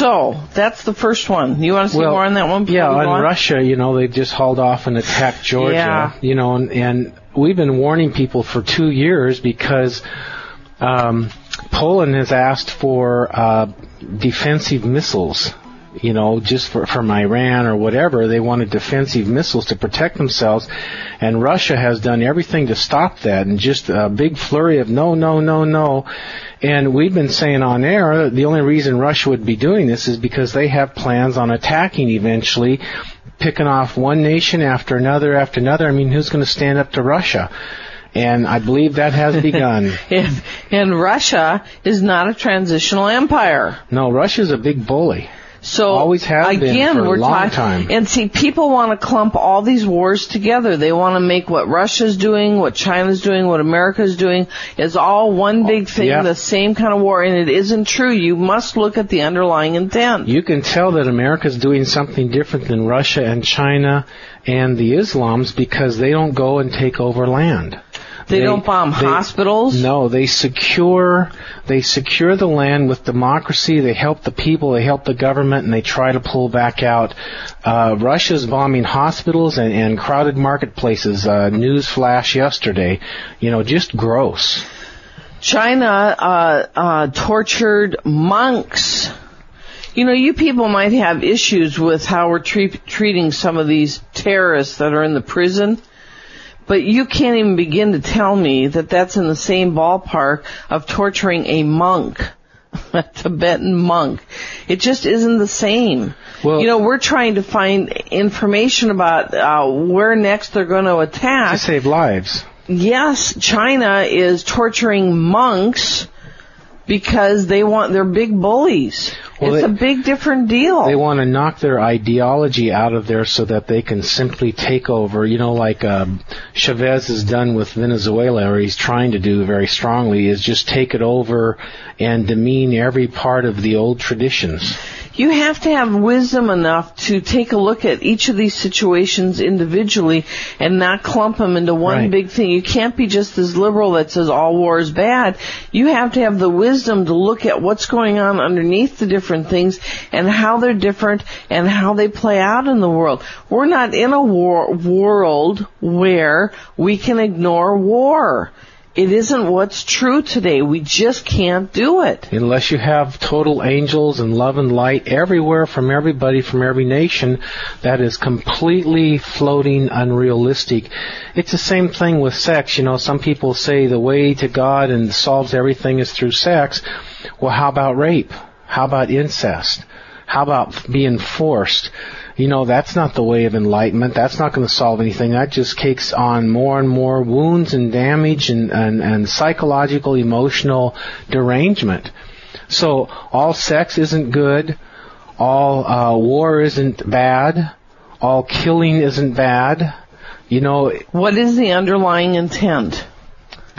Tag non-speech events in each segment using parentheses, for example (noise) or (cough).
So that's the first one. You want to see more on that one? Yeah, on on? Russia, you know, they've just hauled off and attacked Georgia. Yeah. You know, and, and we've been warning people for two years because um, Poland has asked for uh, defensive missiles. You know, just for, from Iran or whatever, they wanted defensive missiles to protect themselves, and Russia has done everything to stop that, and just a big flurry of no, no, no, no. And we've been saying on air, the only reason Russia would be doing this is because they have plans on attacking eventually, picking off one nation after another after another. I mean, who's going to stand up to Russia? And I believe that has (laughs) begun. And, and Russia is not a transitional empire. no, Russia's a big bully. So Always been again, for a we're long talking, time. and see, people want to clump all these wars together. They want to make what Russia's doing, what China's doing, what America's doing is all one big thing, Yeah. the same kind of war, and it isn't true. You must look at the underlying intent. You can tell that America's doing something different than Russia and China and the Islams because they don't go and take over land. They, don't bomb they- hospitals. No, they secure they secure the land with democracy. They help the people. They help the government, and they try to pull back out. Uh, Russia's bombing hospitals and, and crowded marketplaces. Uh, news flash yesterday. You know, just gross. China uh, uh, tortured monks. You know, you people might have issues with how we're tre- treating some of these terrorists that are in the prison, but you can't even begin to tell me that that's in the same ballpark of torturing a monk, (laughs) a Tibetan monk. It just isn't the same. Well- you know, we're trying to find information about uh, where next they're going to attack. To save lives. yes, China is torturing monks because they want they're big bullies. Well, it's they- a big different deal. They want to knock their ideology out of there so that they can simply take over. You know, like um, Chavez has done with Venezuela, or he's trying to do very strongly, is just take it over and demean every part of the old traditions. You have to have wisdom enough to take a look at each of these situations individually and not clump them into one Right. big thing. You can't be just as liberal that says all war is bad. You have to have the wisdom to look at what's going on underneath the different things and how they're different and how they play out in the world. We're not in a war world where we can ignore war. It isn't what's true today. We just can't do it. Unless you have total angels and love and light everywhere from everybody from every nation, that is completely floating unrealistic. It's the same thing with sex. You know, some people say the way to God and solves everything is through sex. Well, how about rape? How about incest? How about being forced? You know, that's not the way of enlightenment. That's not going to solve anything. That just takes on more and more wounds and damage and, and, and psychological, emotional derangement. So all sex isn't good. All uh, war isn't bad. All killing isn't bad. You know, What is the underlying intent?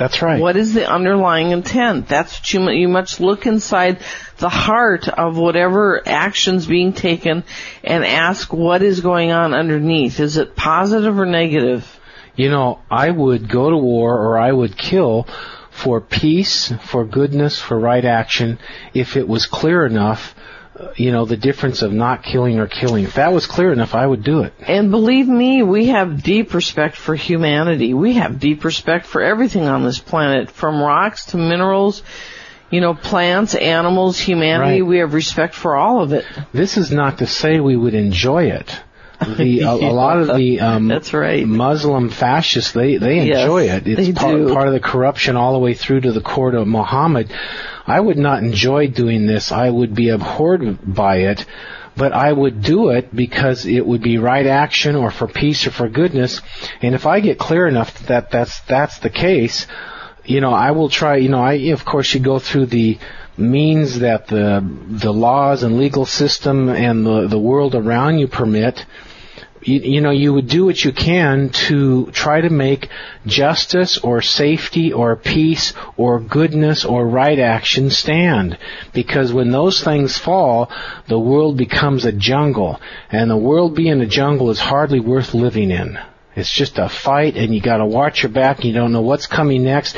That's right. What is the underlying intent? That's what you, you must look inside the heart of whatever actions being taken and ask what is going on underneath. Is it positive or negative? You know, I would go to war or I would kill for peace, for goodness, for right action if it was clear enough, you know, the difference of not killing or killing. If that was clear enough, I would do it. And believe me, we have deep respect for humanity. We have deep respect for everything on this planet, from rocks to minerals, you know, plants, animals, humanity. Right. We have respect for all of it. This is not to say we would enjoy it. The, a, a lot of the um, (laughs) That's right. Muslim fascists they they Yes, enjoy it. It's part, part of the corruption all the way through to the court of Muhammad. I would not enjoy doing this. I would be abhorred by it, but I would do it because it would be right action or for peace or for goodness. And if I get clear enough that that's that's the case, you know, I will try. You know, I of course you go through the means that the the laws and legal system and the the world around you permit you, you know, you would do what you can to try to make justice or safety or peace or goodness or right action stand. Because when those things fall, the world becomes a jungle. And the world being a jungle is hardly worth living in. It's just a fight and you gotta watch your back, you don't know what's coming next,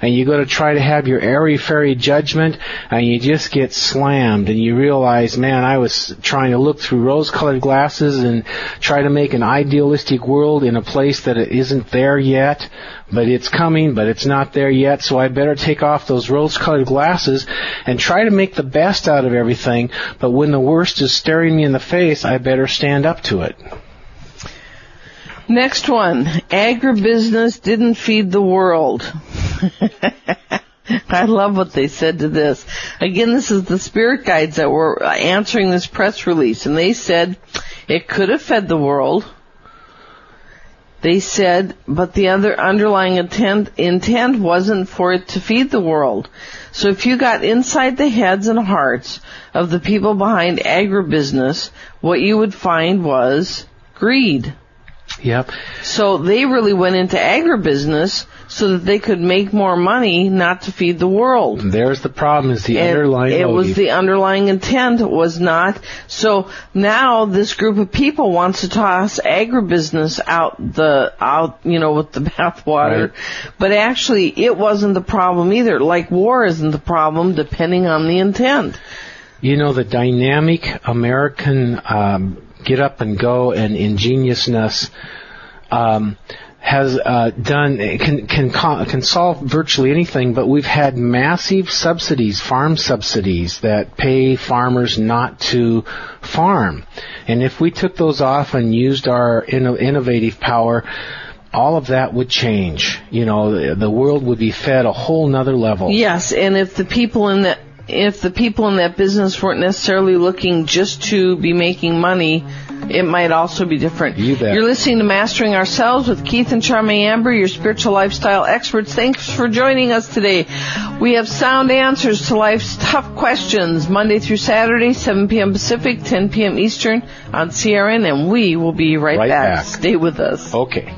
and you gotta try to have your airy fairy judgment, and you just get slammed, and you realize, man, I was trying to look through rose-colored glasses and try to make an idealistic world in a place that isn't there yet, but it's coming, but it's not there yet, so I better take off those rose-colored glasses and try to make the best out of everything, but when the worst is staring me in the face, I better stand up to it. Next one. Agribusiness didn't feed the world. (laughs) I love what they said to this. Again, this is the spirit guides that were answering this press release and they said it could have fed the world. They said, but the other underlying intent, intent wasn't for it to feed the world. So if you got inside the heads and hearts of the people behind agribusiness, what you would find was greed. Yep. So they really went into agribusiness so that they could make more money, not to feed the world. There's the problem is the And underlying it was the underlying intent was not. So now this group of people wants to toss agribusiness out the out, you know, with the (laughs) bathwater. Right. But actually, it wasn't the problem either. Like war isn't the problem, depending on the intent. You know, the dynamic American um, get up and go and ingeniousness um, has uh, done can can can solve virtually anything. But we've had massive subsidies, farm subsidies that pay farmers not to farm, and if we took those off and used our inno- innovative power. All of that would change. You know, the, the world would be fed a whole nother level. Yes, and if the people in that if the people in that business weren't necessarily looking just to be making money, it might also be different. You bet. You're listening to Mastering Ourselves with Keith and Charmaine Amber, your spiritual lifestyle experts. Thanks for joining us today. We have sound answers to life's tough questions Monday through Saturday, 7 p.m. Pacific, 10 p.m. Eastern on CRN, and we will be right, Right back. back. Stay with us. Okay.